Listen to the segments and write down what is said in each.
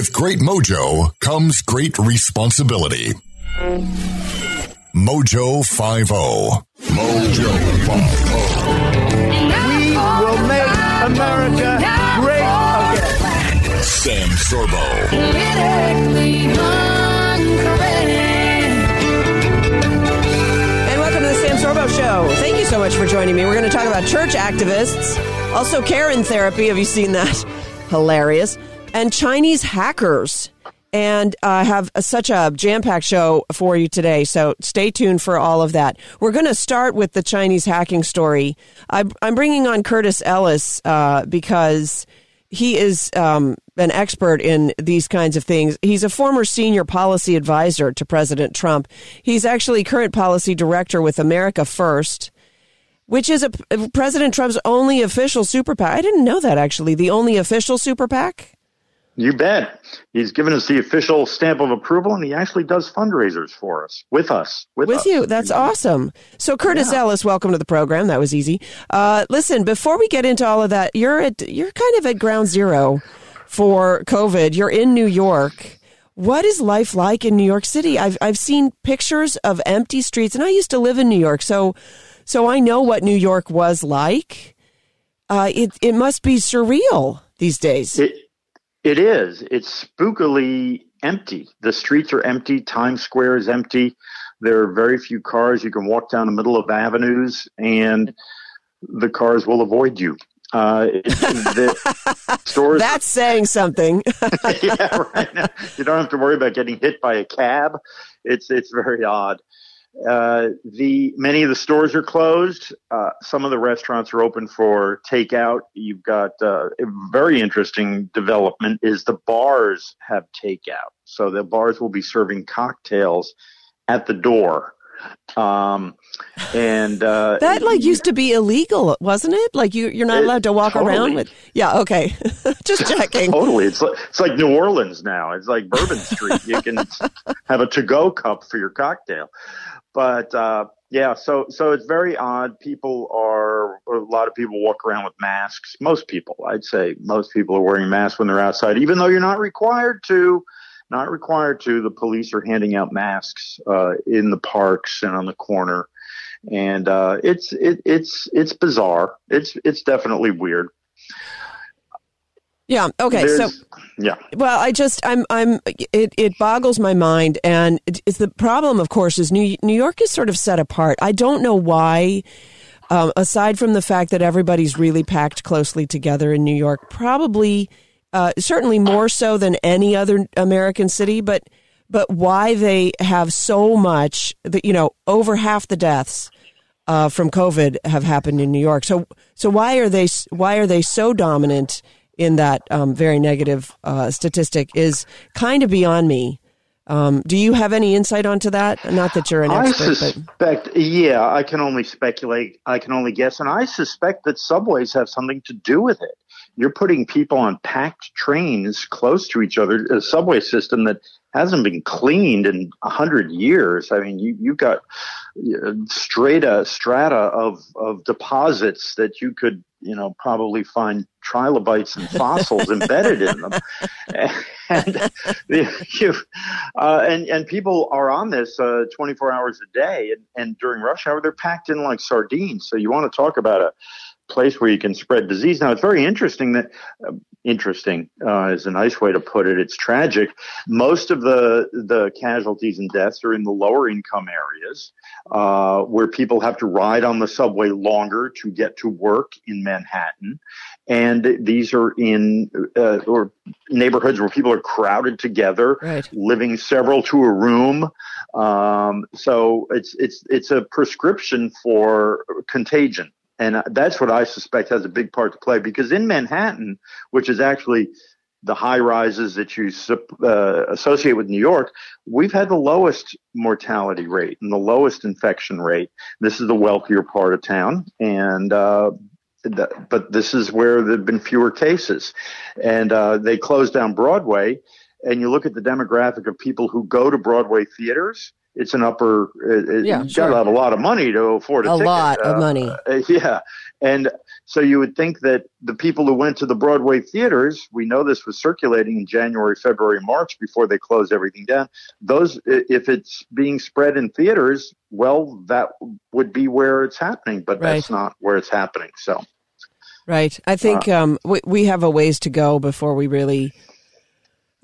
With great mojo comes great responsibility. Mojo 50. Mojo 50. We will make America great again. Sam Sorbo. And welcome to the Sam Sorbo Show. Thank you so much for joining me. We're going to talk about church activists, also Karen therapy. Have you seen that? Hilarious. And Chinese hackers. And I uh, have a, such a jam packed show for you today. So stay tuned for all of that. We're going to start with the Chinese hacking story. I, I'm bringing on Curtis Ellis uh, because he is um, an expert in these kinds of things. He's a former senior policy advisor to President Trump. He's actually current policy director with America First, which is a, President Trump's only official super PAC. I didn't know that actually. The only official super PAC. You bet. He's given us the official stamp of approval, and he actually does fundraisers for us, with us, with, with us. you. That's awesome. So, Curtis yeah. Ellis, welcome to the program. That was easy. Uh, listen, before we get into all of that, you're at you're kind of at ground zero for COVID. You're in New York. What is life like in New York City? I've I've seen pictures of empty streets, and I used to live in New York, so so I know what New York was like. Uh, it it must be surreal these days. It, it is. It's spookily empty. The streets are empty. Times Square is empty. There are very few cars. You can walk down the middle of avenues and the cars will avoid you. Uh, stores. That's saying something. yeah, right. You don't have to worry about getting hit by a cab. It's it's very odd. Uh, the many of the stores are closed. Uh, some of the restaurants are open for takeout. You've got uh, a very interesting development is the bars have takeout. So the bars will be serving cocktails at the door. Um, and uh, that like used to be illegal, wasn't it? Like you, you're not allowed to walk totally. around with. Yeah, okay, just checking. totally, it's like, it's like New Orleans now. It's like Bourbon Street. You can have a to-go cup for your cocktail. But uh, yeah, so so it's very odd. People are a lot of people walk around with masks. Most people, I'd say, most people are wearing masks when they're outside, even though you're not required to. Not required to. The police are handing out masks uh, in the parks and on the corner, and uh, it's it, it's it's bizarre. It's it's definitely weird. Yeah. Okay. There's, so, yeah. Well, I just, I'm, I'm, it, it boggles my mind, and it's the problem. Of course, is New New York is sort of set apart. I don't know why. Um, aside from the fact that everybody's really packed closely together in New York, probably, uh, certainly more so than any other American city, but, but why they have so much that you know over half the deaths uh, from COVID have happened in New York. So, so why are they why are they so dominant? in that um, very negative uh, statistic is kind of beyond me. Um, do you have any insight onto that? Not that you're an expert. I suspect, but. yeah, I can only speculate. I can only guess, and I suspect that subways have something to do with it. You're putting people on packed trains close to each other, a subway system that hasn't been cleaned in a hundred years. I mean, you you got strata strata of of deposits that you could you know probably find trilobites and fossils embedded in them, and you, uh, and and people are on this uh, 24 hours a day, and, and during rush hour they're packed in like sardines. So you want to talk about a place where you can spread disease. Now, it's very interesting that uh, interesting uh, is a nice way to put it. It's tragic. Most of the the casualties and deaths are in the lower income areas uh, where people have to ride on the subway longer to get to work in Manhattan, and these are in uh, or neighborhoods where people are crowded together, right. living several to a room. Um, so it's it's it's a prescription for contagion and that's what I suspect has a big part to play because in Manhattan, which is actually the high rises that you uh, associate with New York, we've had the lowest mortality rate and the lowest infection rate. This is the wealthier part of town, and uh, but this is where there've been fewer cases, and uh, they closed down Broadway. And you look at the demographic of people who go to Broadway theaters. It's an upper. It, yeah, you sure. got to have a lot of money to afford a, a ticket. lot of Uh, money. uh, yeah, and so you would think that the people who went to the Broadway theaters, we know this was circulating in January, February, March before they closed everything down. Those, if it's being spread in theaters, well, that would be where it's happening, but that's not where it's happening. So, Right. I think um, we, we have a ways to go before we really.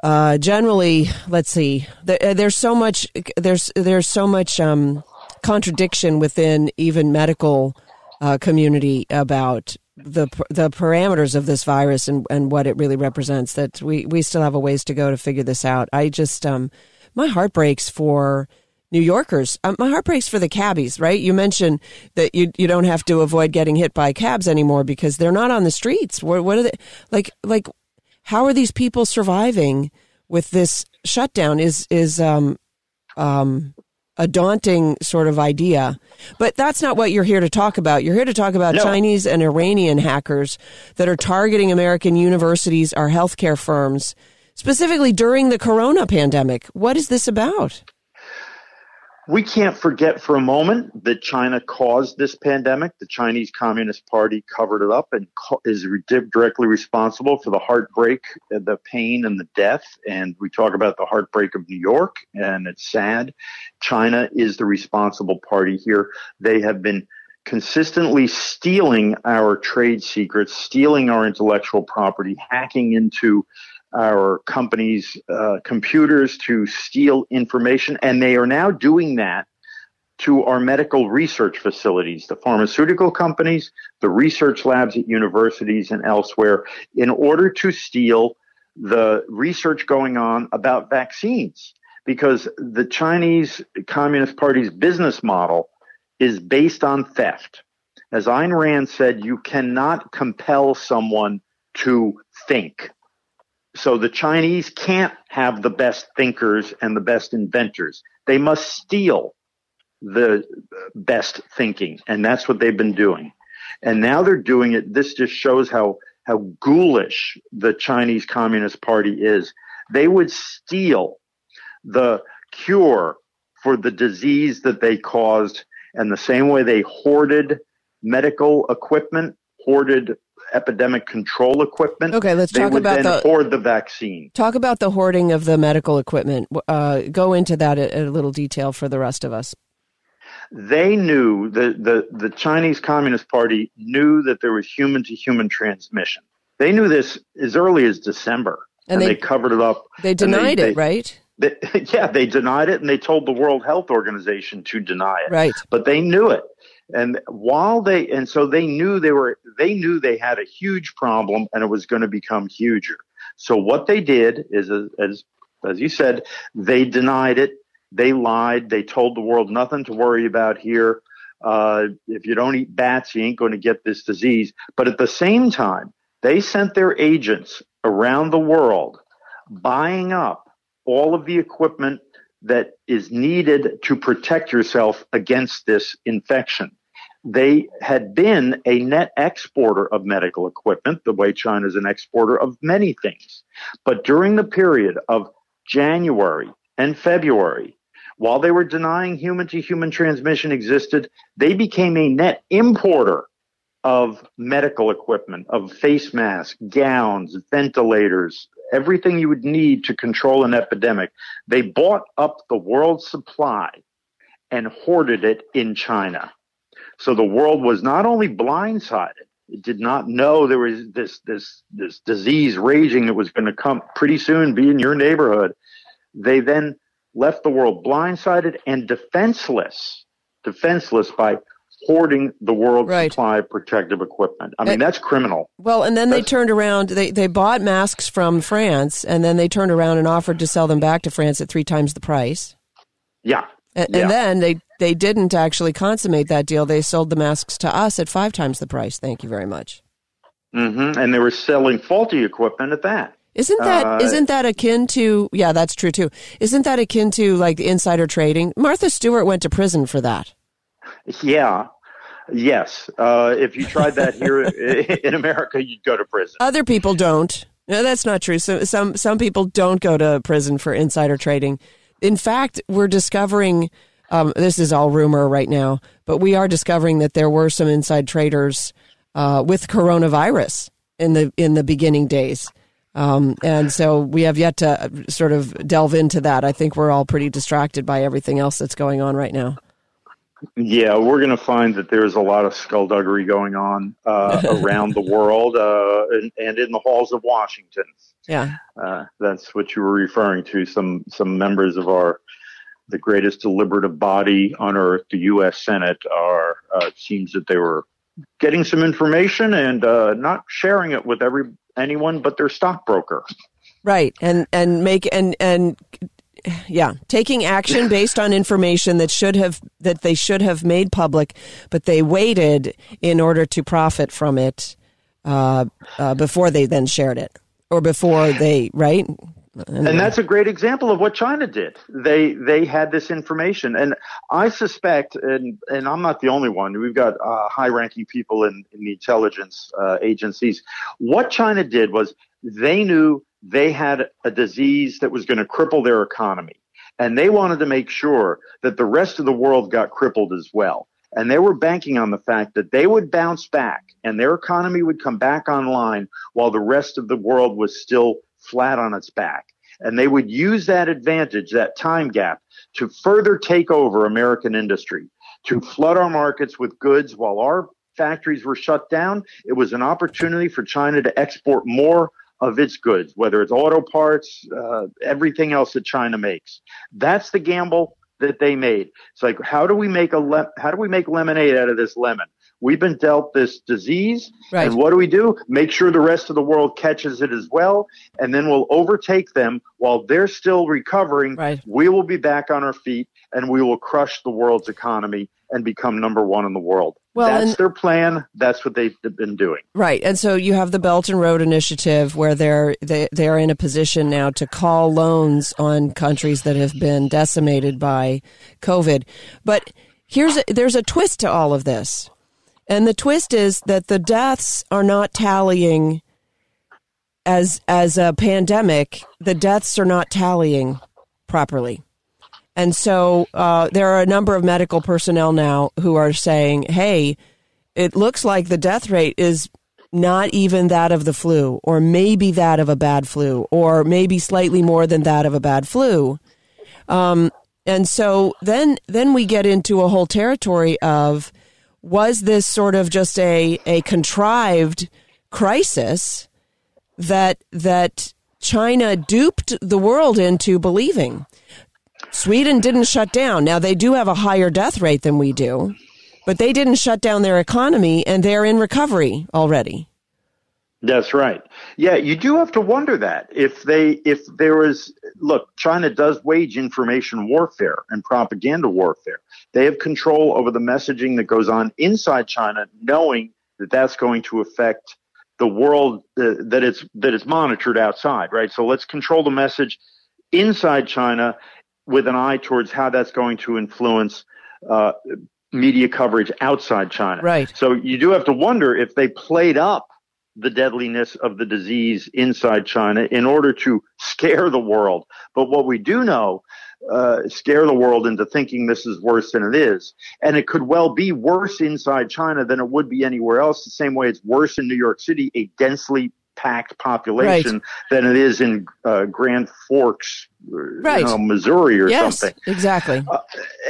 Uh, generally, let's see. There, uh, there's so much. There's there's so much um, contradiction within even medical uh, community about the the parameters of this virus and, and what it really represents. That we, we still have a ways to go to figure this out. I just um, my heart breaks for New Yorkers. Um, my heart breaks for the cabbies. Right? You mentioned that you you don't have to avoid getting hit by cabs anymore because they're not on the streets. What what are they like like? How are these people surviving with this shutdown? Is is um um a daunting sort of idea. But that's not what you're here to talk about. You're here to talk about No. Chinese and Iranian hackers that are targeting American universities, our healthcare firms, specifically during the corona pandemic. What is this about? We can't forget for a moment that China caused this pandemic. The Chinese Communist Party covered it up and is directly responsible for the heartbreak, uh, the pain, and the death. And we talk about the heartbreak of New York, and it's sad. China is the responsible party here. They have been consistently stealing our trade secrets, stealing our intellectual property, hacking into our companies' uh, computers to steal information, and they are now doing that to our medical research facilities, the pharmaceutical companies, the research labs at universities and elsewhere, in order to steal the research going on about vaccines. Because the Chinese Communist Party's business model is based on theft. As Ayn Rand said, you cannot compel someone to think. So the Chinese can't have the best thinkers and the best inventors. They must steal the best thinking. And that's what they've been doing. And now they're doing it. This just shows how, how ghoulish the Chinese Communist Party is. They would steal the cure for the disease that they caused. And the same way they hoarded medical equipment, hoarded epidemic control equipment. Okay, let's they talk would about then the- hoard the vaccine. Talk about the hoarding of the medical equipment. Uh, go into that in a little detail for the rest of us. They knew the, the, the Chinese Communist Party knew that there was human to human transmission. They knew this as early as December, And and, they- they, covered it up. They denied they- it, right? they- yeah, they denied it, and they told the World Health Organization to deny it. Right. but they knew it and while they and so they knew they were they knew they had a huge problem and it was going to become huger. So what they did is as as, you said they denied it. They lied. They told the world nothing to worry about here. Uh, if you don't eat bats you ain't going to get this disease. But at the same time they sent their agents around the world buying up all of the equipment that is needed to protect yourself against this infection. They had been a net exporter of medical equipment, the way China is an exporter of many things. But during the period of January and February, while they were denying human to human transmission existed, they became a net importer of medical equipment, of face masks, gowns, ventilators, everything you would need to control an epidemic. They bought up the world's supply and hoarded it in China. So the world was not only blindsided, it did not know there was this this this disease raging that was going to come pretty soon be in your neighborhood. They then left the world blindsided and defenseless, defenseless by hoarding the world's Right. supply of protective equipment. I mean, And- that's criminal. Well, and then they turned around. They they bought masks from France, and then they turned around and offered to sell them back to France at three times the price. Yeah. And, Yeah. and then they they didn't actually consummate that deal. They sold the masks to us at five times the price. Thank you very much. hmm And they were selling faulty equipment at that. Isn't that Uh, not that akin to yeah, that's true too. Isn't that akin to like insider trading? Martha Stewart went to prison for that. Yeah. Yes. Uh, if you tried that here in America, you'd go to prison. Other people don't. No, that's not true. So some some people don't go to prison for insider trading. In fact, we're discovering um, this is all rumor right now, but we are discovering that there were some inside traders uh, with coronavirus in the in the beginning days. Um, and so we have yet to sort of delve into that. I think we're all pretty distracted by everything else that's going on right now. Yeah, we're going to find that there's a lot of skullduggery going on uh, around the world uh, and, and in the halls of Washington. Yeah. Uh, that's what you were referring to. Some some members of our the greatest deliberative body on earth, the U.S. Senate, are uh, it seems that they were getting some information and uh, not sharing it with every anyone but their stockbroker. Right, and and make and and yeah, taking action based on information that should have that they should have made public, but they waited in order to profit from it uh, uh, before they then shared it, or before they right. And that's a great example of what China did. They they had this information, and I suspect, and and I'm not the only one. We've got uh, high-ranking people in, in the intelligence uh, agencies. What China did was they knew they had a disease that was going to cripple their economy, and they wanted to make sure that the rest of the world got crippled as well. And they were banking on the fact that they would bounce back and their economy would come back online while the rest of the world was still flat on its back. And they would use that advantage, that time gap, to further take over American industry, to flood our markets with goods while our factories were shut down. It was an opportunity for China to export more of its goods, whether it's auto parts, uh, everything else that China makes. That's the gamble that they made. It's like, how do we make a le- how do we make lemonade out of this lemon? We've been dealt this disease, Right. and what do we do? Make sure the rest of the world catches it as well, and then we'll overtake them while they're still recovering. Right. We will be back on our feet, and we will crush the world's economy and become number one in the world. Well, That's and- their plan. That's what they've been doing. Right, and so you have the Belt and Road Initiative, where they're they they're in a position now to call loans on countries that have been decimated by COVID. But here's a, there's a twist to all of this, and the twist is that the deaths are not tallying as as a pandemic. The deaths are not tallying properly. And so uh, there are a number of medical personnel now who are saying, hey, it looks like the death rate is not even that of the flu, or maybe that of a bad flu, or maybe slightly more than that of a bad flu. Um, and so then, then we get into a whole territory of was this sort of just a, a contrived crisis that that China duped the world into believing? Sweden didn't shut down. Now they do have a higher death rate than we do, but they didn't shut down their economy and they're in recovery already. That's right. Yeah, you do have to wonder that if they if there was look, China does wage information warfare and propaganda warfare. They have control over the messaging that goes on inside China, knowing that that's going to affect the world uh, that it's that it's monitored outside, right? So let's control the message inside China with an eye towards how that's going to influence uh, media coverage outside China. Right. So you do have to wonder if they played up the deadliness of the disease inside China in order to scare the world. But what we do know, uh, scare the world into thinking this is worse than it is. And it could well be worse inside China than it would be anywhere else, the same way it's worse in New York City, a densely population, than it is in uh, Grand Forks, Right. you know, Missouri or yes, something. exactly.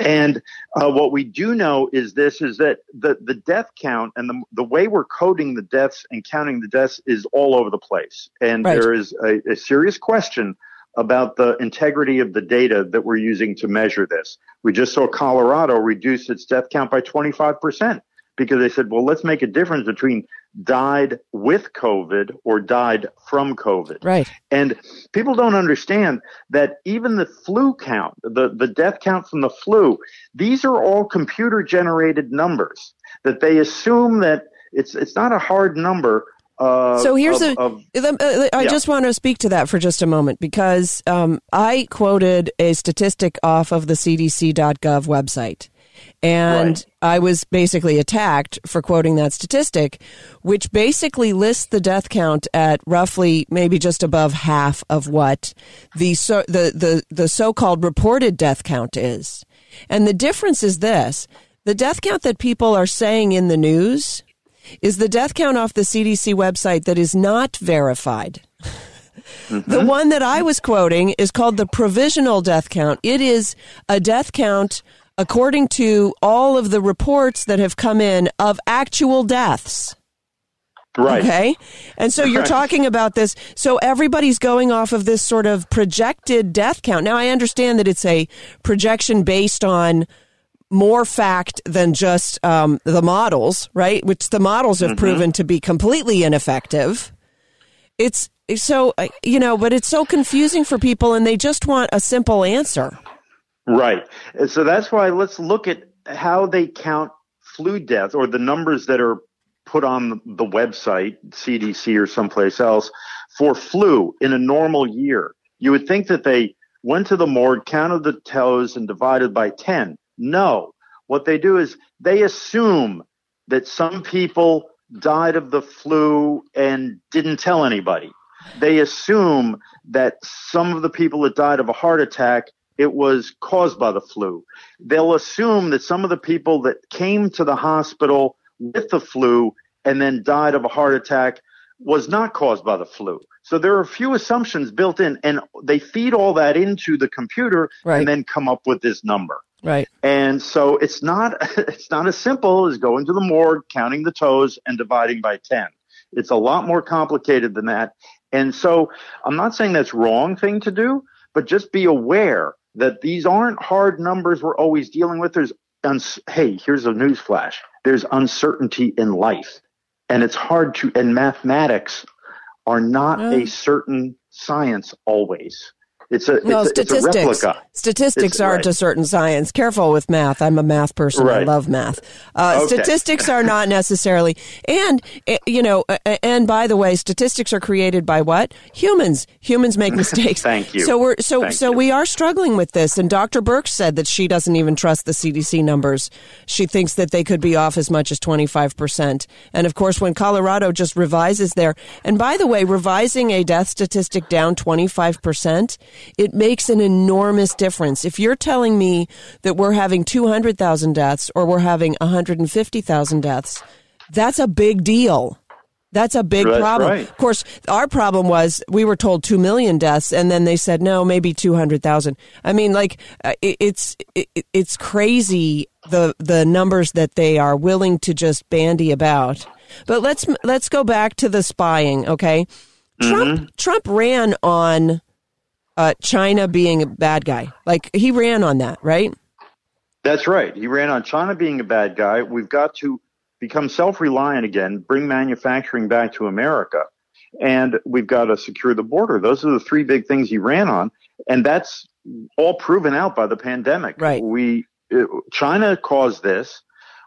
And uh, what we do know is this: is that the the death count and the the way we're coding the deaths and counting the deaths is all over the place, and Right. there is a, a serious question about the integrity of the data that we're using to measure this. We just saw Colorado reduce its death count by 25 percent because they said, well, let's make a difference between died with COVID or died from COVID. Right. And people don't understand that even the flu count, the, the death count from the flu, these are all computer generated numbers that they assume that it's, it's not a hard number Uh, So here's of, a. of- uh, I yeah. just want to speak to that for just a moment because um, I quoted a statistic off of the CDC.gov website. And Right. I was basically attacked for quoting that statistic, which basically lists the death count at roughly maybe just above half of what the so, the, the, the so-called reported death count is. And the difference is this: the death count that people are saying in the news is the death count off the CDC website that is not verified. The mm-hmm. one that I was quoting is called the provisional death count. It is a death count according to all of the reports that have come in of actual deaths. right. Okay. And so you're Right. talking about this. So everybody's going off of this sort of projected death count. Now, I understand that it's a projection based on more fact than just um, the models, right? Which the models have proven to be completely ineffective. It's so, uh, you know, but it's so confusing for people and they just want a simple answer. Right. So that's why let's look at how they count flu deaths or the numbers that are put on the- website, CDC or someplace else, for flu in a normal year. You would think that they went to the morgue, counted the toes, and divided by 10. No. What they do is they assume that some people died of the flu and didn't tell anybody. They assume that some of the people that died of a heart attack it was caused by the flu. They'll assume that some of the people that came to the hospital with the flu and then died of a heart attack was not caused by the flu. So there are a few assumptions built in and they feed all that into the computer Right. and then come up with this number. Right. And so it's not it's not as simple as going to the morgue, counting the toes, and dividing by ten. It's a lot more complicated than that. And so I'm not saying that's wrong thing to do, but just be aware that these aren't hard numbers we're always dealing with. There's uns- hey, here's a news flash. There's uncertainty in life, and it's hard to. And mathematics are not a mm. certain science always. It's a No, it's, a, it's a statistics. Statistics It's- aren't right. a certain science. Careful with math. I'm a math person. I love math. Uh, Okay. Statistics are not necessarily, and eh, you know, eh, and by the way, statistics are created by what? Humans. Humans make mistakes. Thank you. So we're so Thank so you. we are struggling with this. And Dr. Birx said that she doesn't even trust the CDC numbers. She thinks that they could be off as much as 25 percent. And of course, when Colorado just revises their, and by the way, revising a death statistic down 25 percent, it makes an enormous difference. If you're telling me that we're having 200,000 deaths or we're having 150,000 deaths, that's a big deal. That's a big That's problem. right. Of course, our problem was we were told 2 million deaths and then they said no, maybe 200,000. I mean like uh, it, it's it, it's crazy the the numbers that they are willing to just bandy about. But let's let's go back to the spying, okay? Trump Trump ran on uh, China being a bad guy. Like he ran on that, right? That's right. He ran on China being a bad guy. We've got to become self reliant again, bring manufacturing back to America, and we've got to secure the border. Those are the three big things he ran on. And that's all proven out by the pandemic. Right. We, it, China caused this.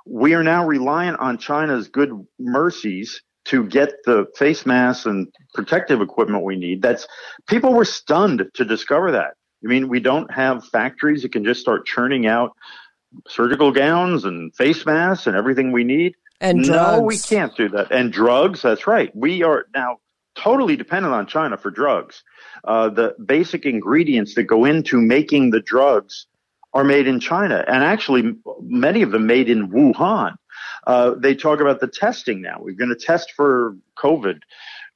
We are now reliant on China's good mercies to get the face masks and protective equipment we need. That's people were stunned to discover that. I mean, we don't have factories that can just start churning out surgical gowns and face masks and everything we need. And no, we can't do that. And drugs, that's right. We are now totally dependent on China for drugs. Uh, the basic ingredients that go into making the drugs are made in China, and actually many of them made in Wuhan. Uh, they talk about the testing now. We're going to test for COVID.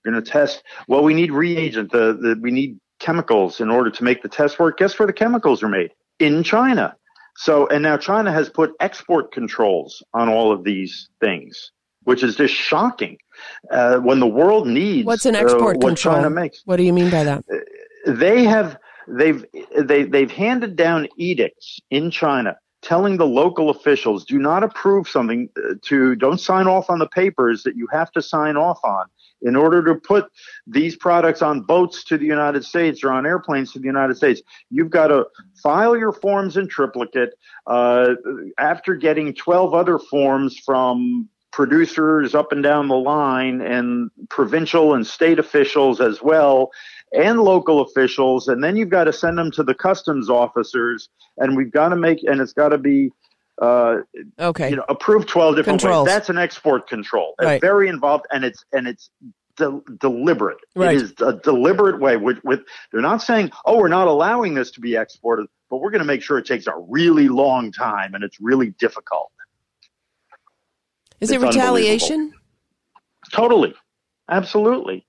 We're going to test. Well, we need reagent. The, the we need chemicals in order to make the test work. Guess where the chemicals are made? In China. So, and now China has put export controls on all of these things, which is just shocking. Uh, when the world needs What's an uh, export what control? China makes, What do you mean by that? they have they've they, they've handed down edicts in China telling the local officials do not approve something uh, to don't sign off on the papers that you have to sign off on in order to put these products on boats to the United States or on airplanes to the United States. You've got to file your forms in triplicate uh, after getting 12 other forms from producers up and down the line and provincial and state officials as well and local officials and then you've got to send them to the customs officers and we've got to make and it's got to be uh, Okay. you know approved 12 different Controls. ways that's an export control Right. very involved and it's and it's de- deliberate Right. it is a deliberate way with, with they're not saying oh we're not allowing this to be exported but we're going to make sure it takes a really long time and it's really difficult Is it retaliation? Totally. Absolutely.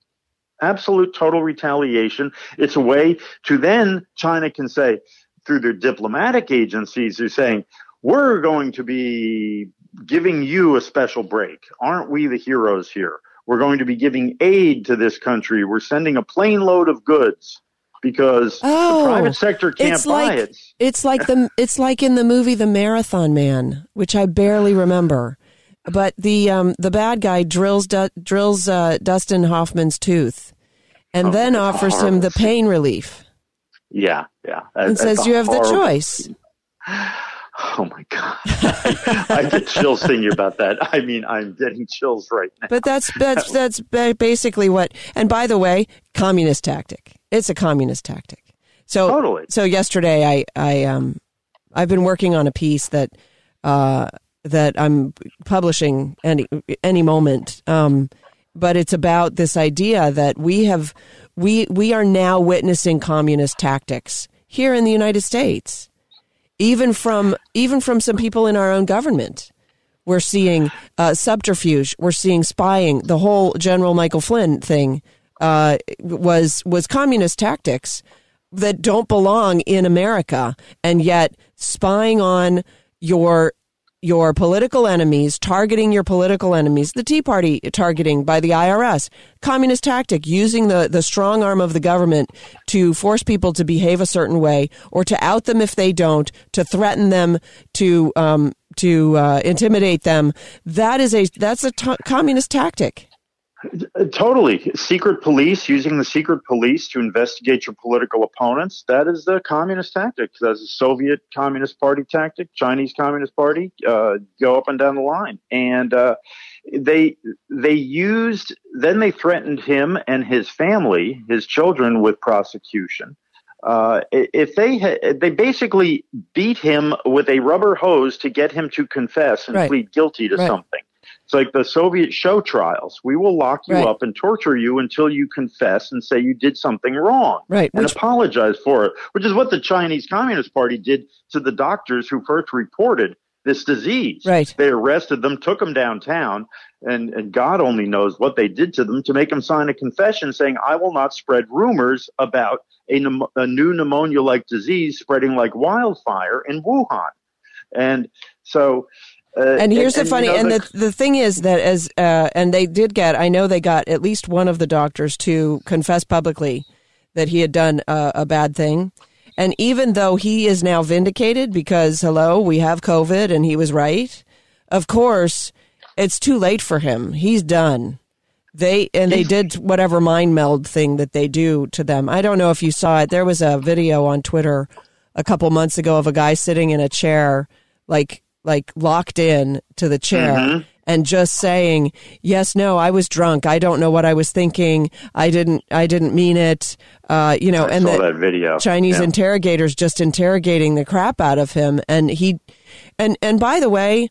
Absolute total retaliation. It's a way to then China can say through their diplomatic agencies, they're saying, we're going to be giving you a special break. Aren't we the heroes here? We're going to be giving aid to this country. We're sending a plane load of goods because Oh, the private sector can't it's buy like it. it's like the it's like in the movie The Marathon Man, which I barely remember. But the um, the bad guy drills du- drills uh, Dustin Hoffman's tooth, and Oh, then offers him the pain relief Yeah, yeah. That- and says you have the choice. Oh my god! I get chills thinking about that. I mean, I'm getting chills right now. But that's that's that's basically what. And by the way, communist tactic. It's a communist tactic. So Totally. So yesterday, I I um I've been working on a piece that uh that I'm publishing any any moment. Um, but it's about this idea that we have we we are now witnessing communist tactics here in the United States, even from even from some people in our own government. We're seeing uh, subterfuge. We're seeing spying. The whole General Michael Flynn thing uh, was was communist tactics that don't belong in America, and yet spying on your your political enemies, targeting your political enemies, the Tea Party targeting by the IRS, communist tactic, using the, the strong arm of the government to force people to behave a certain way or to out them if they don't, to threaten them, to um, to uh, intimidate them. That is a that's a t- communist tactic. Totally. Secret police, using the secret police to investigate your political opponents, that is the communist tactic. That's a Soviet Communist Party tactic, Chinese Communist Party, uh, go up and down the line. And uh, they they used, then they threatened him and his family, his children, with prosecution. Uh, if they had, they basically beat him with a rubber hose to get him to confess and Right. plead guilty to Right. something. Like the Soviet show trials. We will lock you Right. up and torture you until you confess and say you did something wrong. Right, And which- apologize for it, which is what the Chinese Communist Party did to the doctors who first reported this disease. Right. They arrested them, took them downtown, and, and God only knows what they did to them to make them sign a confession saying, I will not spread rumors about a, a new pneumonia like disease spreading like wildfire in Wuhan. And so. Uh, And here's the you funny, know, and the the thing is that as uh, and they did get, I know they got at least one of the doctors to confess publicly that he had done a, a bad thing, and even though he is now vindicated because hello, we have COVID and he was right, of course, it's too late for him. He's done. They and they did whatever mind meld thing that they do to them. I don't know if you saw it. There was a video on Twitter a couple months ago of a guy sitting in a chair, like like locked in to the chair. And just saying, yes, no, I was drunk. I don't know what I was thinking. I didn't, I didn't mean it. Uh, you know, I and the that video. Chinese Yeah. interrogators just interrogating the crap out of him. And he, and, and by the way,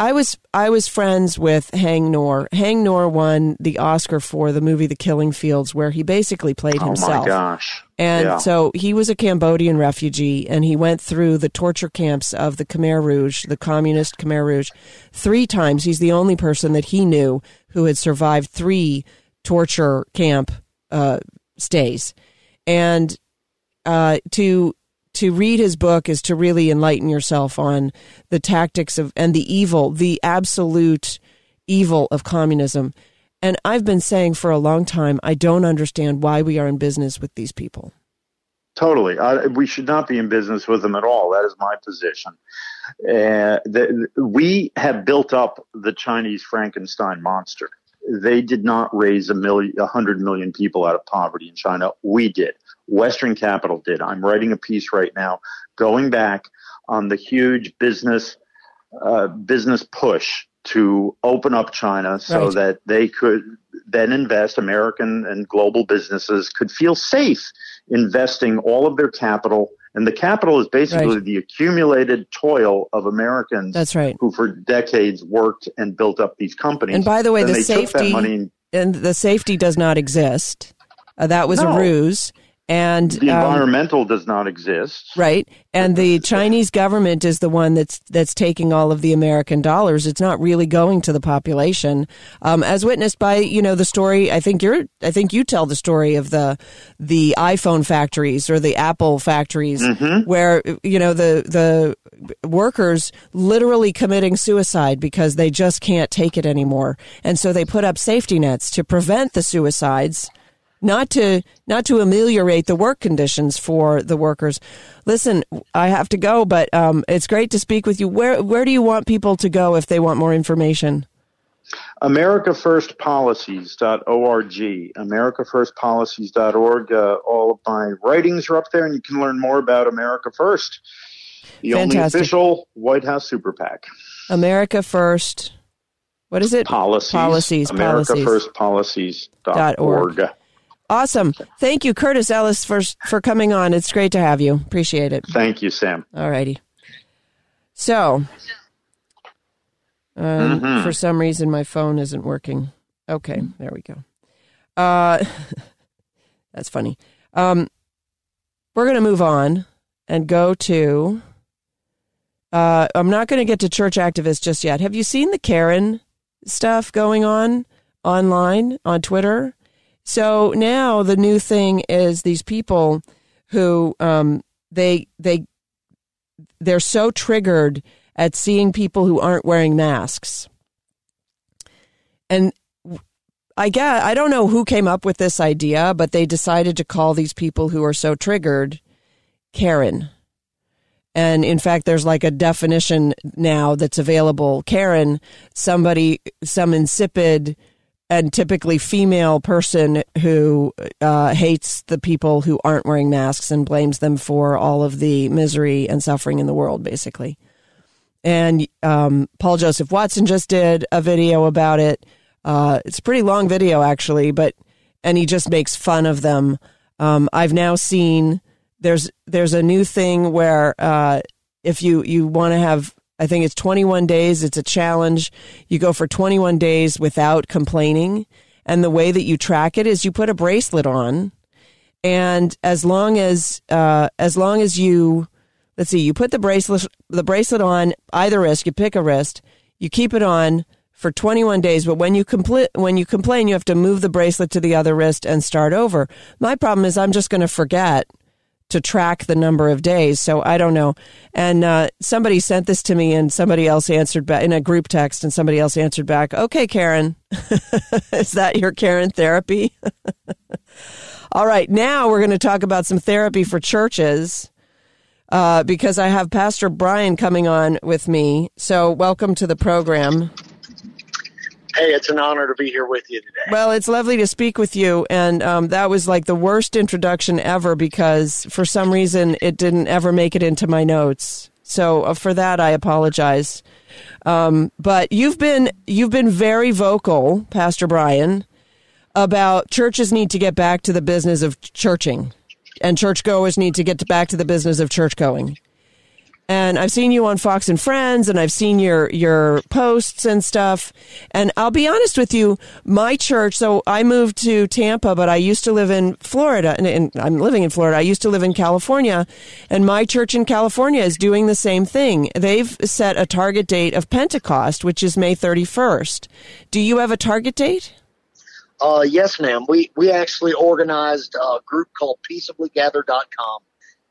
I was I was friends with Haing Ngor. Haing Ngor won the Oscar for the movie The Killing Fields, where he basically played Oh himself. Oh my gosh. And Yeah. so he was a Cambodian refugee, and he went through the torture camps of the Khmer Rouge, the communist Khmer Rouge, three times. He's the only person that he knew who had survived three torture camp uh, stays. And uh, to to read his book is to really enlighten yourself on the tactics of and the evil, the absolute evil of communism. And I've been saying for a long time, I don't understand why we are in business with these people. Totally. I, we should not be in business with them at all. That is my position. Uh, the, we have built up the Chinese Frankenstein monster. They did not raise a million, a hundred million people out of poverty in China. We did. Western capital did. I'm writing a piece right now going back on the huge business uh, business push to open up China so Right. that they could then invest, American and global businesses could feel safe investing all of their capital. And the capital is basically Right. the accumulated toil of Americans That's right. who for decades worked and built up these companies. And by the way, Then the safety and and the safety does not exist. Uh, that was a ruse. And the um, environmental does not exist. Right. And the Chinese government is the one that's that's taking all of the American dollars. It's not really going to the population. Um, as witnessed by, you know, the story I think you're I think you tell the story of the the iPhone factories or the Apple factories where you know the the workers literally committing suicide because they just can't take it anymore. And so they put up safety nets to prevent the suicides not to not to ameliorate the work conditions for the workers. Listen, I have to go, but um, it's great to speak with you. Where where do you want people to go if they want more information? AmericaFirstPolicies.org. AmericaFirstPolicies.org. Uh, all of my writings are up there, and you can learn more about America First, the only official White House super PAC. America First. What is it? Policies. Policies. Policies. AmericaFirstPolicies.org. Awesome. Thank you, Curtis Ellis, for for coming on. It's great to have you. Appreciate it. Thank you, Sam. All righty. So, um, Mm-hmm. for some reason, my phone isn't working. Okay, there we go. Uh, that's funny. Um, we're going to move on and go to. Uh, I'm not going to get to church activists just yet. Have you seen the Karen stuff going on online on Twitter? So now the new thing is these people who um, they they they're so triggered at seeing people who aren't wearing masks. And I get I don't know who came up with this idea, but they decided to call these people who are so triggered Karen. And in fact, there's like a definition now that's available. Karen, somebody, some insipid and typically female person who uh, hates the people who aren't wearing masks and blames them for all of the misery and suffering in the world, basically. And um, Paul Joseph Watson just did a video about it. Uh, it's a pretty long video, actually, but and he just makes fun of them. Um, I've now seen there's there's a new thing where uh, if you you want to have I think it's 21 days. It's a challenge. You go for 21 days without complaining, and the way that you track it is you put a bracelet on, and as long as uh, as long as you let's see, you put the bracelet the bracelet on either wrist. You pick a wrist. You keep it on for 21 days, but when you when you complain, you have to move the bracelet to the other wrist and start over. My problem is I'm just going to forget to track the number of days. So I don't know. And uh, somebody sent this to me, and somebody else answered back in a group text, and somebody else answered back, "Okay, Karen, is that your Karen therapy?" All right, now we're going to talk about some therapy for churches. Uh, because I have Pastor Brian coming on with me. So, welcome to the program. Hey, it's an honor to be here with you today. Well, it's lovely to speak with you. And um, that was like the worst introduction ever because for some reason it didn't ever make it into my notes. So uh, for that, I apologize. Um, but you've been you've been very vocal, Pastor Brian, about churches need to get back to the business of churching, and churchgoers need to get back to the business of church going. And I've seen you on Fox and Friends, and I've seen your your posts and stuff. And I'll be honest with you, my church. So I moved to Tampa, but I used to live in Florida, and, and I'm living in Florida. I used to live in California, and my church in California is doing the same thing. They've set a target date of Pentecost, which is May 31st. Do you have a target date? Uh, yes, ma'am. We we actually organized a group called peaceablygather.com,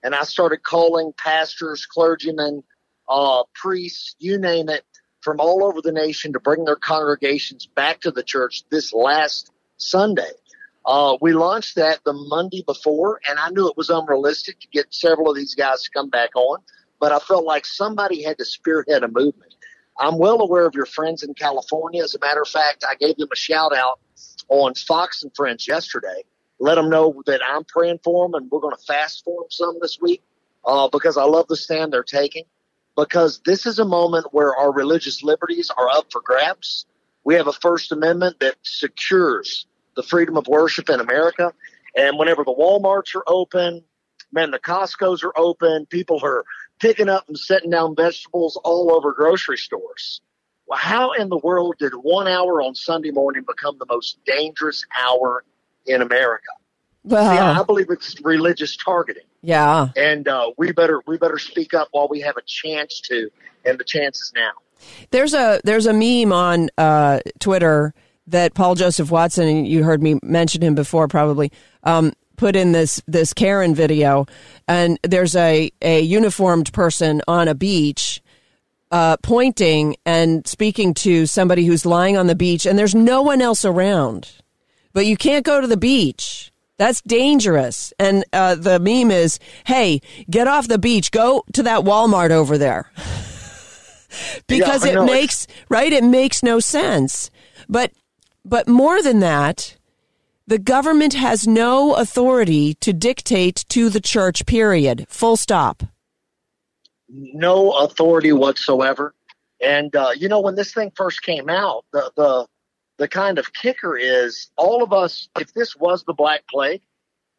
and I started calling pastors, clergymen, uh, priests, you name it, from all over the nation to bring their congregations back to the church this last Sunday. Uh, we launched that the Monday before, and I knew it was unrealistic to get several of these guys to come back on, but I felt like somebody had to spearhead a movement. I'm well aware of your friends in California. As a matter of fact, I gave them a shout out on Fox and Friends yesterday. Let them know that I'm praying for them and we're going to fast for them some this week uh, because I love the stand they're taking. because this is a moment where our religious liberties are up for grabs. We have a First Amendment that secures the freedom of worship in America. And whenever the Walmarts are open, man, the Costco's are open, people are picking up and setting down vegetables all over grocery stores. Well, how in the world did one hour on Sunday morning become the most dangerous hour in America? Well, See, I believe it's religious targeting, yeah. and uh, we better we better speak up while we have a chance to, and the chance is now. There's a there's a meme on uh, Twitter that Paul Joseph Watson, and you heard me mention him before, probably um, put in this this Karen video, and there's a a uniformed person on a beach. Uh, pointing and speaking to somebody who's lying on the beach, and there's no one else around. But you can't go to the beach. That's dangerous. And uh, the meme is, "Hey, get off the beach. Go to that Walmart over there." because Yeah, it makes right it makes no sense but but more than that the government has no authority to dictate to the church period full stop no authority whatsoever. And uh, you know, when this thing first came out, the the the kind of kicker is all of us. If this was the Black Plague,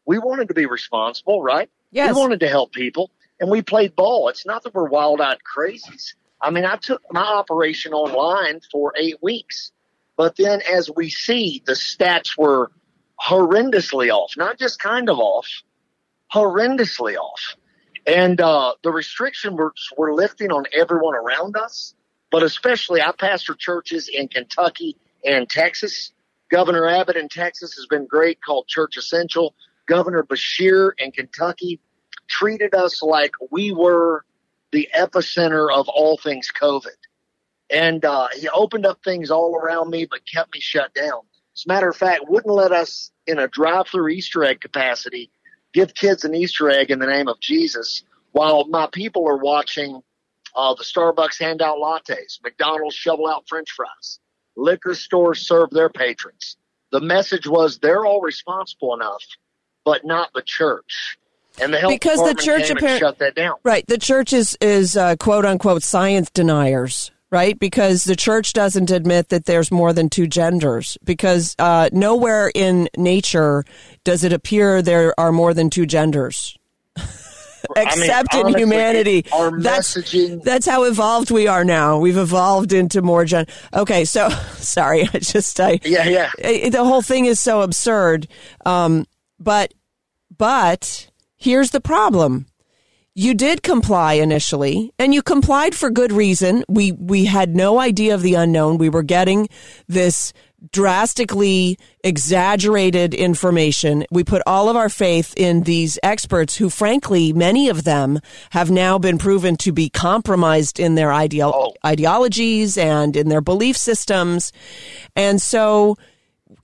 we wanted to be responsible, right? Yes. We wanted to help people, and we played ball. It's not that we're wild-eyed crazies. I mean, I took my operation online for eight weeks, but then as we see, the stats were horrendously off. Not just kind of off, horrendously off. And uh, the restriction were, were lifting on everyone around us, but especially I pastor churches in Kentucky and Texas. Governor Abbott in Texas has been great, called Church Essential. Governor Beshear in Kentucky treated us like we were the epicenter of all things COVID. And uh, he opened up things all around me, but kept me shut down. As a matter of fact, wouldn't let us in a drive-through Easter egg capacity give kids an Easter egg in the name of Jesus, while my people are watching uh, the Starbucks hand out lattes, McDonald's shovel out French fries, liquor stores serve their patrons. The message was they're all responsible enough, but not the church. And the health Because the church came and appar- shut that down. right the church is is uh, quote unquote science deniers right because the church doesn't admit that there's more than two genders because uh, nowhere in nature does it appear there are more than two genders I mean, in humanity. Our That's messaging that's how evolved we are now. We've evolved into more gen. Okay, so sorry, I just I Yeah, yeah. I- the whole thing is so absurd. Um, but but here's the problem. You did comply initially, and you complied for good reason. We we had no idea of the unknown. We were getting this drastically exaggerated information. We put all of our faith in these experts who, frankly, many of them have now been proven to be compromised in their ideal, Oh. ideologies and in their belief systems. And so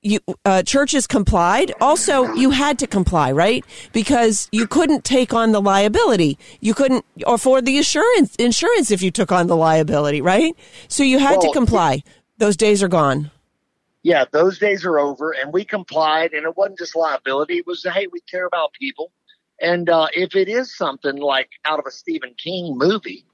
you uh, churches complied. Also, you had to comply, right? Because you couldn't take on the liability. You couldn't afford the insurance insurance if you took on the liability, right? So you had to comply. Those days are gone. Yeah, those days are over, and we complied. And it wasn't just liability; it was hey, we care about people. And uh, if it is something like out of a Stephen King movie,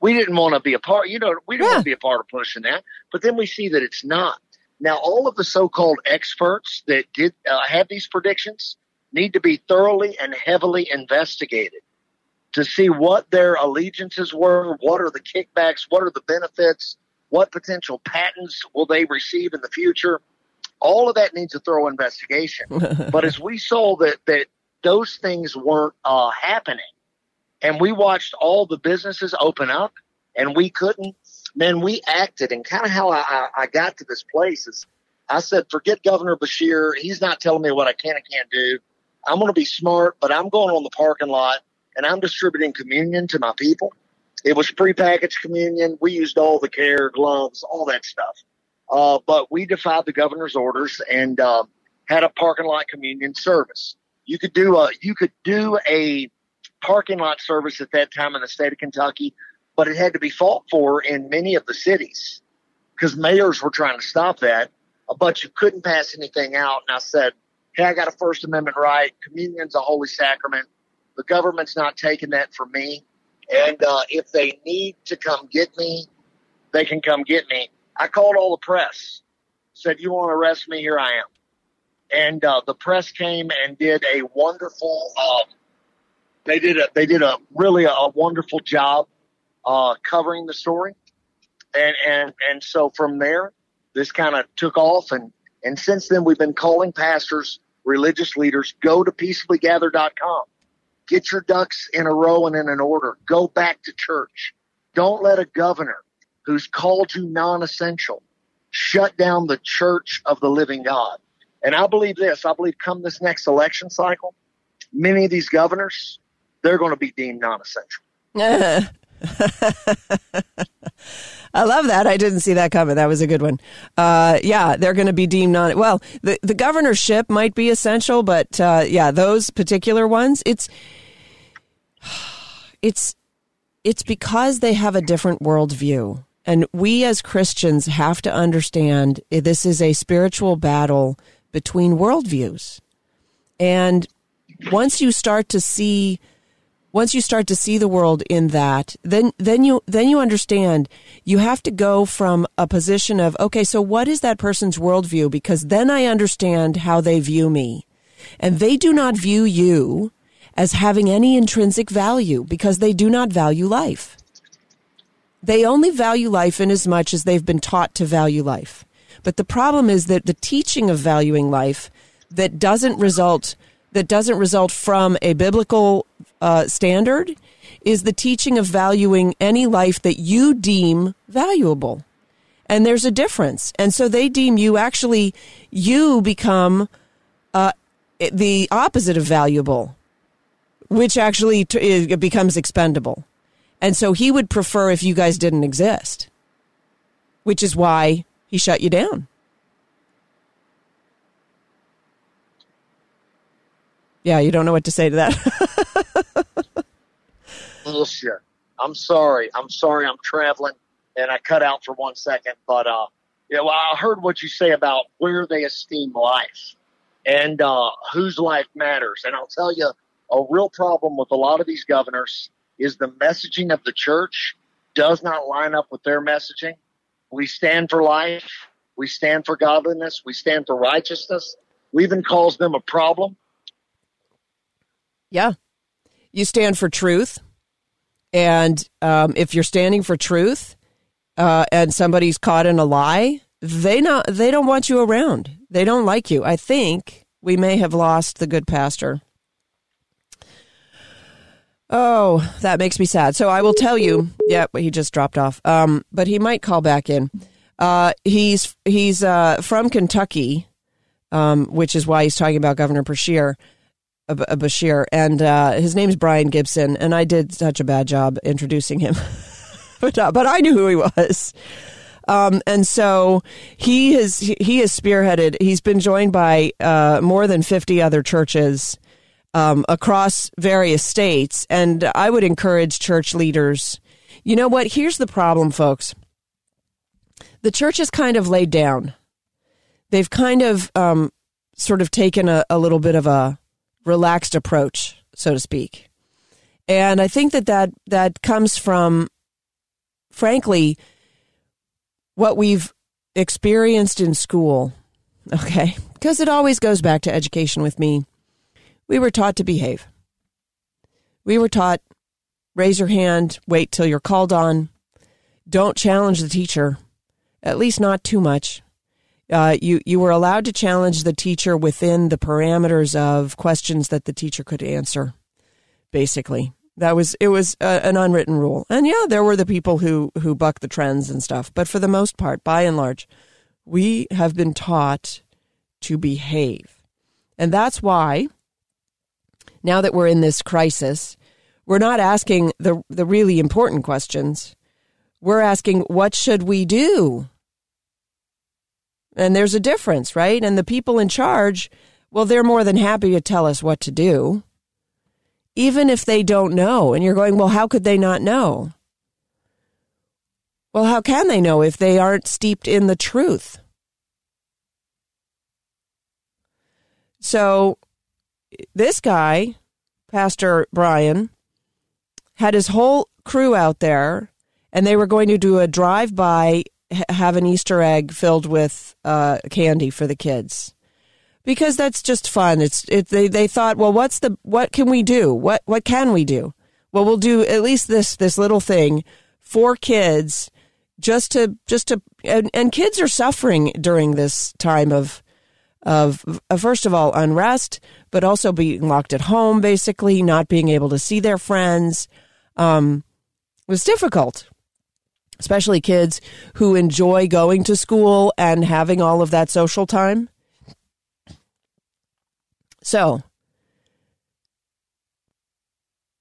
we didn't want to be a part. You know, we didn't Yeah. want to be a part of pushing that. But then we see that it's not. Now, all of the so-called experts that did uh, have these predictions need to be thoroughly and heavily investigated to see what their allegiances were, what are the kickbacks, what are the benefits, what potential patents will they receive in the future. All of that needs a thorough investigation. but as we saw that that those things weren't uh, happening, and we watched all the businesses open up, and we couldn't. Man, we acted, and kind of how I, I, I got to this place is, I said, forget Governor Beshear. He's not telling me what I can and can't do. I'm going to be smart, but I'm going on the parking lot and I'm distributing communion to my people. It was prepackaged communion. We used all the care, gloves, all that stuff. Uh, but we defied the governor's orders and uh, had a parking lot communion service. You could do a you could do a parking lot service at that time in the state of Kentucky, but it had to be fought for in many of the cities because mayors were trying to stop that. Uh, But you couldn't pass anything out. And I said, "Hey, I got a First Amendment right. Communion's a holy sacrament. The government's not taking that from me." And uh, if they need to come get me, they can come get me. I called all the press, said, "You want to arrest me? Here I am." And uh, the press came and did a wonderful. Um, they did a they did a really a, wonderful job uh, covering the story, and and and so from there, this kind of took off, and and since then we've been calling pastors, religious leaders, go to peaceablygather.com, get your ducks in a row and in an order, go back to church, don't let a governor who's called you non-essential shut down the church of the living God. And I believe this, I believe come this next election cycle, many of these governors, they're going to be deemed non-essential. I love that. I didn't see that coming. That was a good one. Uh, yeah, they're going to be deemed non. Well, the the governorship might be essential, but uh, yeah, those particular ones, it's it's it's because they have a different worldview, and we as Christians have to understand this is a spiritual battle between worldviews, and once you start to see once you start to see the world in that, then then you then you understand you have to go from a position of okay, so what is that person's worldview? Because then I understand how they view me, and they do not view you as having any intrinsic value because they do not value life. They only value life in as much as they've been taught to value life. But the problem is that the teaching of valuing life that doesn't result that doesn't result from a biblical uh, standard is the teaching of valuing any life that you deem valuable. And there's a difference. And so they deem you actually, you become uh, the opposite of valuable, which actually t- becomes expendable. And so he would prefer if you guys didn't exist, which is why he shut you down. Yeah, you don't know what to say to that. Bullshit. I'm sorry. I'm sorry. I'm traveling, and I cut out for one second. But uh, yeah, well, I heard what you say about where they esteem life and uh, whose life matters. And I'll tell you, a real problem with a lot of these governors is the messaging of the church does not line up with their messaging. We stand for life. We stand for godliness. We stand for righteousness. We even calls them a problem. Yeah. You stand for truth. And um, if you're standing for truth uh, and somebody's caught in a lie, they not they don't want you around. They don't like you. I think we may have lost the good pastor. Oh, that makes me sad. So I will tell you. Yeah, he just dropped off. Um, but he might call back in. Uh, he's he's uh, from Kentucky, um, which is why he's talking about Governor Beshear. Beshear, and uh, his name's Brian Gibson, and I did such a bad job introducing him, but uh, but I knew who he was. Um, and so he has he has spearheaded. He's been joined by uh, more than fifty other churches um, across various states, and I would encourage church leaders. You know what? Here's the problem, folks. The church has kind of laid down. They've kind of um, sort of taken a, a little bit of a relaxed approach, so to speak. And I think that that, that comes from, frankly, what we've experienced in school. Okay. Because it always goes back to education with me. We were taught to behave. We were taught raise your hand, wait till you're called on, don't challenge the teacher, at least not too much uh, you you were allowed to challenge the teacher within the parameters of questions that the teacher could answer. Basically, that was it was a, an unwritten rule, and yeah, there were the people who who bucked the trends and stuff. But for the most part, by and large, we have been taught to behave, and that's why now that we're in this crisis, we're not asking the the really important questions. We're asking, what should we do? And there's a difference, right? And the people in charge, well, they're more than happy to tell us what to do, even if they don't know. And you're going, well, how could they not know? Well, how can they know if they aren't steeped in the truth? So, this guy, Pastor Brian, had his whole crew out there, and they were going to do a drive by, have an Easter egg filled with uh, candy for the kids because that's just fun. It's it, they they thought, well, what's the what can we do? What what can we do? Well, we'll do at least this this little thing for kids just to just to and, and kids are suffering during this time of of uh, first of all unrest, but also being locked at home, basically not being able to see their friends. Um, was difficult, especially kids who enjoy going to school and having all of that social time. So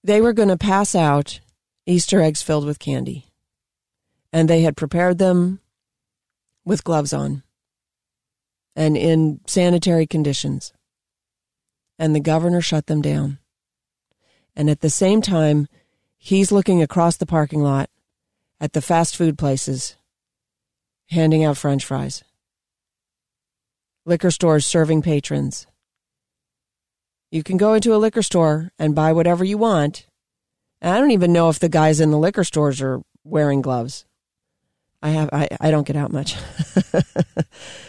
they were going to pass out Easter eggs filled with candy, and they had prepared them with gloves on and in sanitary conditions. And the governor shut them down. And at the same time, he's looking across the parking lot at the fast food places, handing out french fries, liquor stores serving patrons. You can go into a liquor store and buy whatever you want. And I don't even know if the guys in the liquor stores are wearing gloves. I have I, I don't get out much.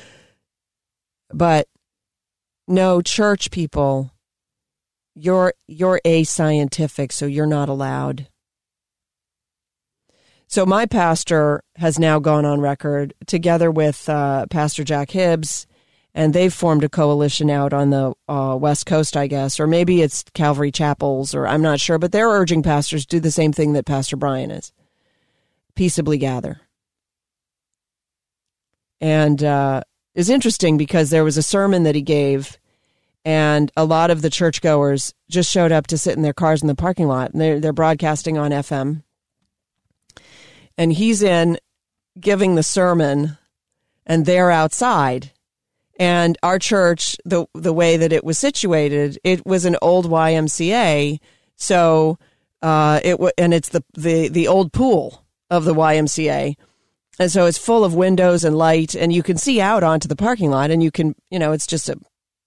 But no, church people, you're you're ascientific, so you're not allowed. So my pastor has now gone on record together with uh, Pastor Jack Hibbs, and they've formed a coalition out on the uh, West Coast, I guess, or maybe it's Calvary Chapels, or I'm not sure, but they're urging pastors to do the same thing that Pastor Brian is peaceably gather. And uh, is interesting because there was a sermon that he gave, and a lot of the churchgoers just showed up to sit in their cars in the parking lot, and they're, they're broadcasting on FM. And he's in giving the sermon, and they're outside. And our church, the the way that it was situated, it was an old YMCA, so uh, it w- and it's the, the the old pool of the YMCA. And so it's full of windows and light, and you can see out onto the parking lot, and you can, you know, it's just a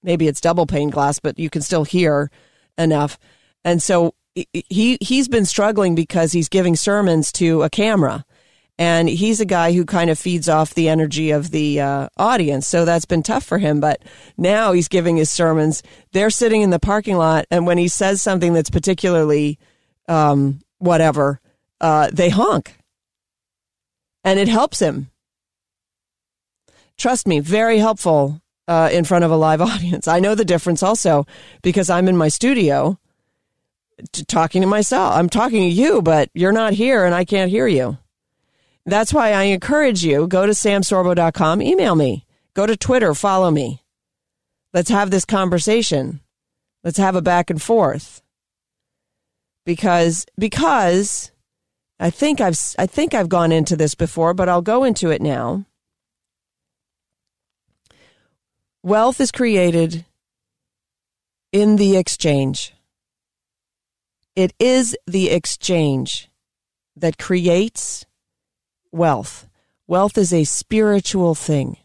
maybe it's double pane glass, but you can still hear enough. And so he he's been struggling because he's giving sermons to a camera, and he's a guy who kind of feeds off the energy of the uh, audience. So that's been tough for him. But now he's giving his sermons. They're sitting in the parking lot, and when he says something that's particularly um, whatever, uh, they honk and it helps him. Trust me, very helpful uh, in front of a live audience. I know the difference also because I'm in my studio t- talking to myself. I'm talking to you, but you're not here and I can't hear you. That's why I encourage you go to samsorbo.com, email me, go to Twitter, follow me. Let's have this conversation. Let's have a back and forth. Because because I think I've I think I've gone into this before, but I'll go into it now. Wealth is created in the exchange. It is the exchange that creates wealth. Wealth is a spiritual thing.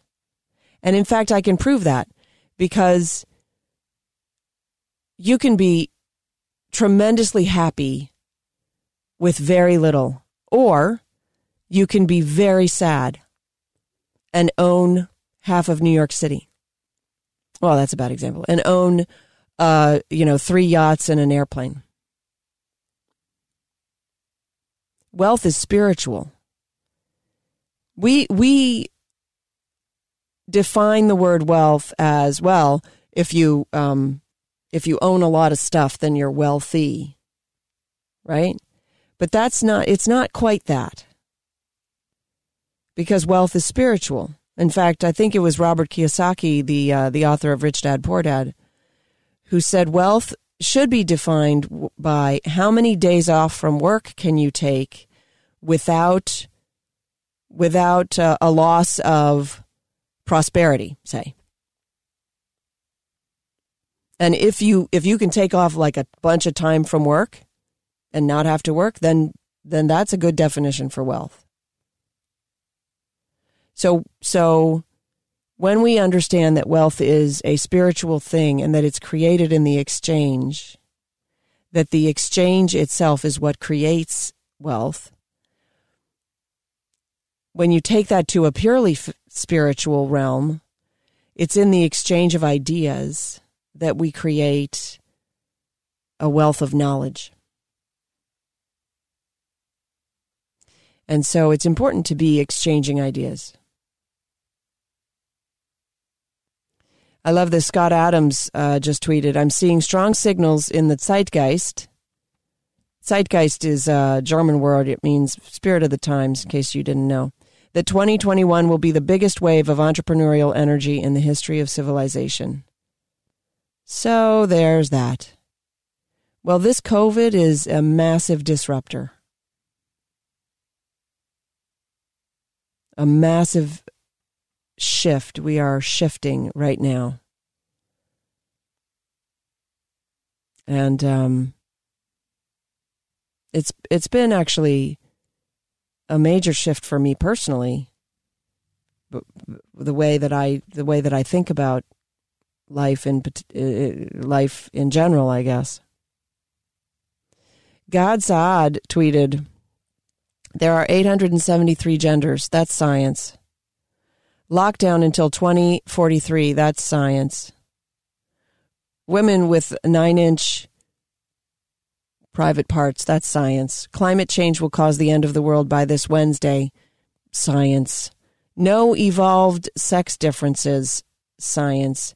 And in fact, I can prove that because you can be tremendously happy with very little, or you can be very sad and own half of New York City. Well, that's a bad example. And own, uh, you know, three yachts and an airplane. Wealth is spiritual. We we define the word wealth as well. If you um, if you own a lot of stuff, then you're wealthy, right? But that's not, it's not quite that. Because wealth is spiritual. In fact, I think it was Robert Kiyosaki, the, uh, the author of Rich Dad Poor Dad, who said wealth should be defined by how many days off from work can you take without without uh, a loss of prosperity say and if you if you can take off like a bunch of time from work and not have to work, then then that's a good definition for wealth. So so when we understand that wealth is a spiritual thing and that it's created in the exchange, that the exchange itself is what creates wealth, when you take that to a purely f- spiritual realm, it's in the exchange of ideas that we create a wealth of knowledge. And so it's important to be exchanging ideas. I love this. Scott Adams uh, just tweeted I'm seeing strong signals in the zeitgeist. Zeitgeist is a German word, it means spirit of the times, in case you didn't know. That 2021 will be the biggest wave of entrepreneurial energy in the history of civilization. So there's that. Well, this COVID is a massive disruptor. A massive shift. We are shifting right now. And um, it's it's been actually a major shift for me personally. The way that I the way that I think about life in uh, life in general, I guess. Gad Saad tweeted, "There are 873 genders. That's science. Lockdown until 2043. That's science. Women with nine inch private parts. That's science. Climate change will cause the end of the world by this Wednesday. Science. No evolved sex differences. Science.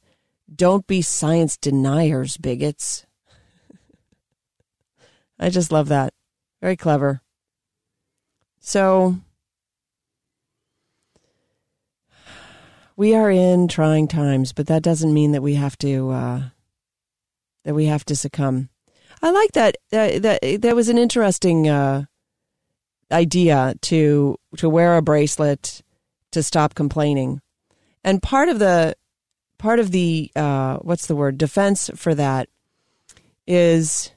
Don't be science deniers, bigots. I just love that. Very clever. So, we are in trying times, but that doesn't mean that we have to uh, that we have to succumb. I like that. Uh, that that was an interesting uh, idea to to wear a bracelet to stop complaining, and part of the part of the uh, what's the word defense for that is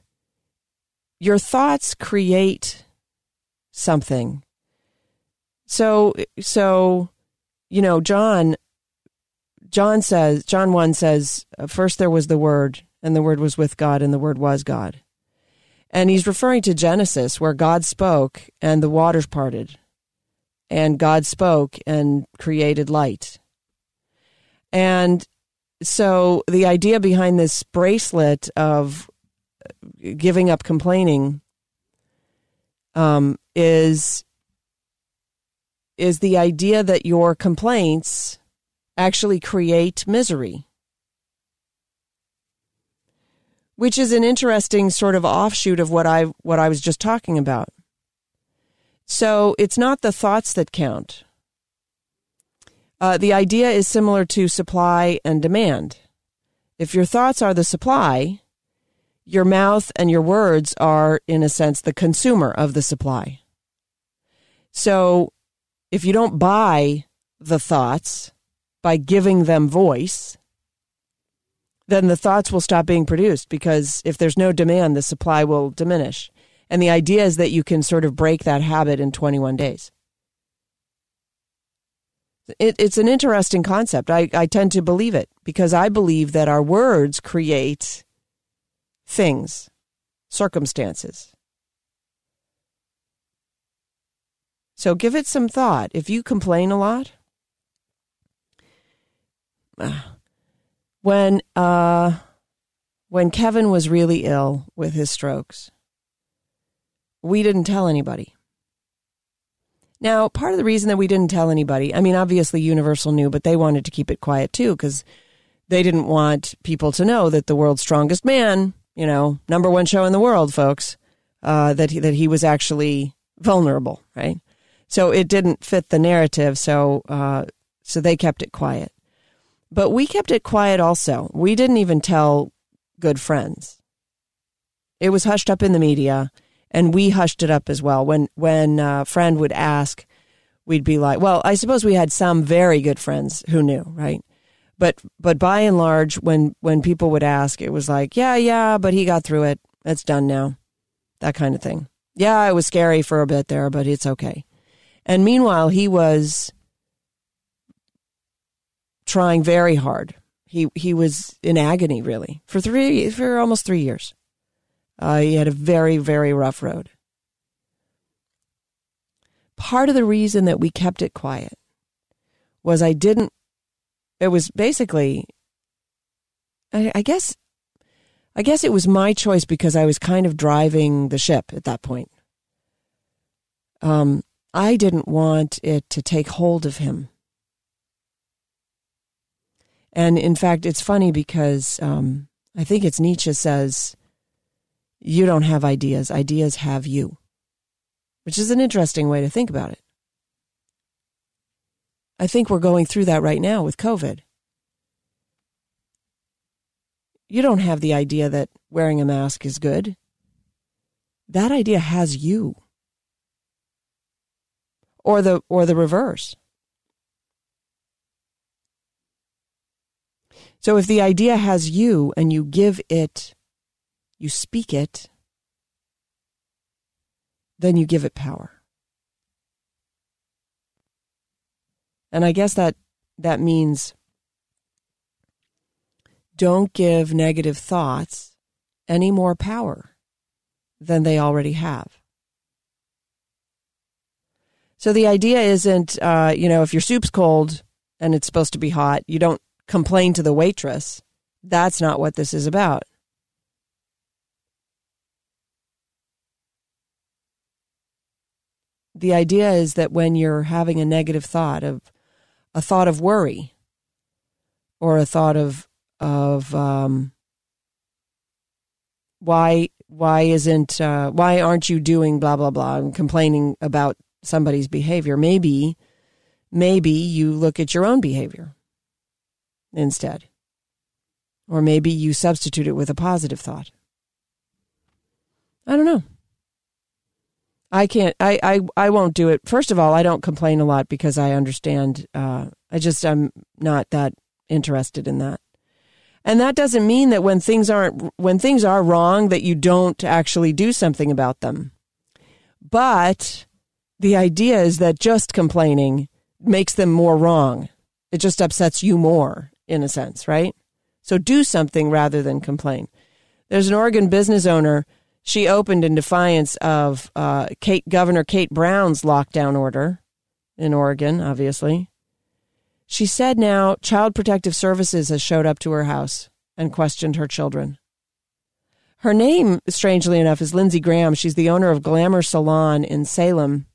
your thoughts create something. So so you know John John says, John 1 says, uh, first there was the Word, and the Word was with God, and the Word was God. And he's referring to Genesis, where God spoke and the waters parted, and God spoke and created light. And so the idea behind this bracelet of giving up complaining um, is is the idea that your complaints actually create misery. Which is an interesting sort of offshoot of what I what I was just talking about. So it's not the thoughts that count. Uh, the idea is similar to supply and demand. If your thoughts are the supply, your mouth and your words are, in a sense, the consumer of the supply. So if you don't buy the thoughts, by giving them voice, then the thoughts will stop being produced because if there's no demand, the supply will diminish. And the idea is that you can sort of break that habit in 21 days. It, it's an interesting concept. I, I tend to believe it because I believe that our words create things, circumstances. So give it some thought. If you complain a lot, when uh, when Kevin was really ill with his strokes, we didn't tell anybody. Now, part of the reason that we didn't tell anybody, I mean, obviously Universal knew, but they wanted to keep it quiet too because they didn't want people to know that the world's strongest man, you know, number one show in the world, folks, uh, that he, that he was actually vulnerable, right? So it didn't fit the narrative. So uh, so they kept it quiet. But we kept it quiet also. We didn't even tell good friends. It was hushed up in the media, and we hushed it up as well. When when a friend would ask, we'd be like, "Well, I suppose we had some very good friends who knew, right?" But but by and large, when when people would ask, it was like, "Yeah, yeah, but he got through it. It's done now." That kind of thing. Yeah, it was scary for a bit there, but it's okay. And meanwhile, he was trying very hard. He he was in agony really for three for almost three years. Uh, he had a very very rough road. part of the reason that we kept it quiet was I didn't, it was basically, I, I guess, I guess it was my choice because I was kind of driving the ship at that point. Um, I didn't want it to take hold of him. And in fact, it's funny because um, I think it's Nietzsche says, You don't have ideas, ideas have you, which is an interesting way to think about it. I think we're going through that right now with COVID. You don't have the idea that wearing a mask is good. That idea has you. Or the or the reverse. So if the idea has you and you give it, you speak it, then you give it power. And I guess that that means don't give negative thoughts any more power than they already have. So the idea isn't, uh, you know, if your soup's cold and it's supposed to be hot, you don't complain to the waitress. That's not what this is about. The idea is that when you're having a negative thought of a thought of worry or a thought of of um, why why isn't uh, why aren't you doing blah blah blah and complaining about somebody's behavior maybe maybe you look at your own behavior instead. Or maybe you substitute it with a positive thought. I don't know. I can't. I, I I won't do it. First of all, I don't complain a lot because I understand. Uh, I just I'm not that interested in that, and that doesn't mean that when things aren't when things are wrong that you don't actually do something about them. But the idea is that just complaining makes them more wrong. It just upsets you more, in a sense, right? So do something rather than complain. There's an Oregon business owner. She opened in defiance of uh, Kate, Governor Kate Brown's lockdown order in Oregon, obviously. She said now Child Protective Services has showed up to her house and questioned her children. Her name, strangely enough, is Lindsey Graham. She's the owner of Glamour Salon in Salem.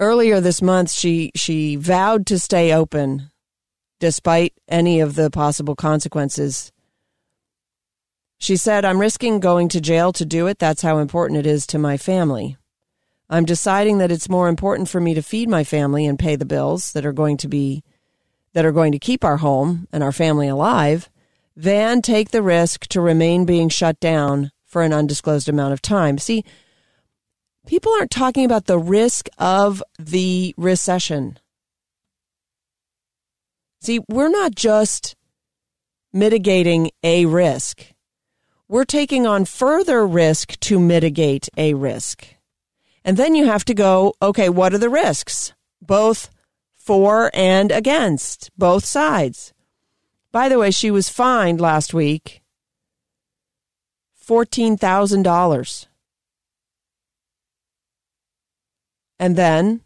Earlier this month, she, she vowed to stay open despite any of the possible consequences. She said, I'm risking going to jail to do it. That's how important it is to my family. I'm deciding that it's more important for me to feed my family and pay the bills that are going to be that are going to keep our home and our family alive than take the risk to remain being shut down for an undisclosed amount of time. See, people aren't talking about the risk of the recession. See, we're not just mitigating a risk. We're taking on further risk to mitigate a risk. And then you have to go, okay, what are the risks? Both for and against, both sides. By the way, she was fined last week $14,000. And then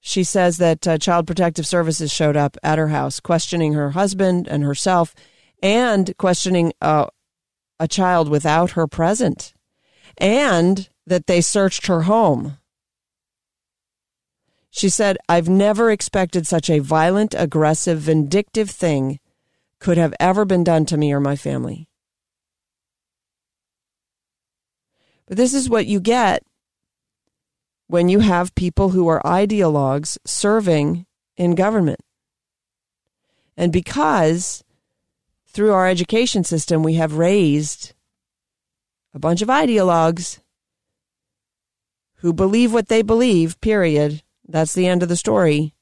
she says that uh, Child Protective Services showed up at her house, questioning her husband and herself, and questioning uh, a child without her present, and that they searched her home. She said, I've never expected such a violent, aggressive, vindictive thing could have ever been done to me or my family. But this is what you get when you have people who are ideologues serving in government. And because through our education system we have raised a bunch of ideologues who believe what they believe, period. That's the end of the story.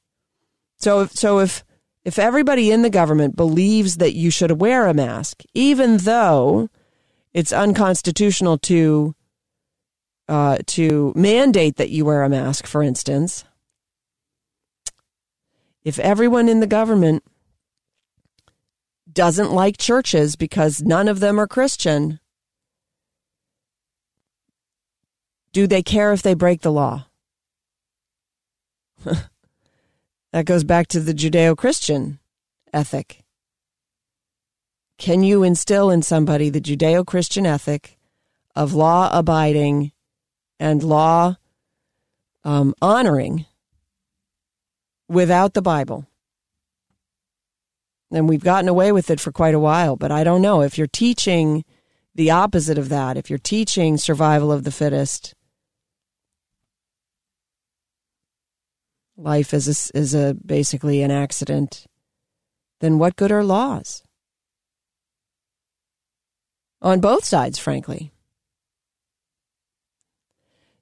So if, so if if everybody in the government believes that you should wear a mask, even though it's unconstitutional to uh, to mandate that you wear a mask, for instance, if everyone in the government doesn't like churches because none of them are Christian, do they care if they break the law? that goes back to the Judeo Christian ethic. Can you instill in somebody the Judeo Christian ethic of law abiding and law um, honoring without the Bible? And we've gotten away with it for quite a while, but I don't know. If you're teaching the opposite of that, if you're teaching survival of the fittest, life is a, is a basically an accident, then what good are laws? On both sides, frankly.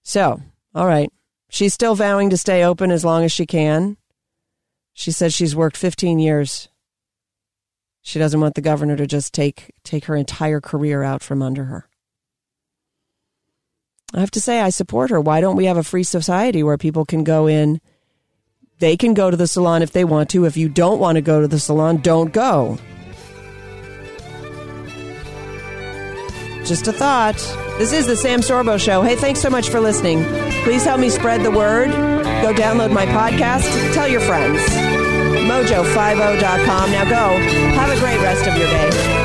So, all right. She's still vowing to stay open as long as she can. She says she's worked 15 years. She doesn't want the governor to just take take her entire career out from under her. I have to say I support her. Why don't we have a free society where people can go in they can go to the salon if they want to. If you don't want to go to the salon, don't go. Just a thought. This is the Sam Sorbo Show. Hey, thanks so much for listening. Please help me spread the word. Go download my podcast. Tell your friends. Mojo50.com. Now go. Have a great rest of your day.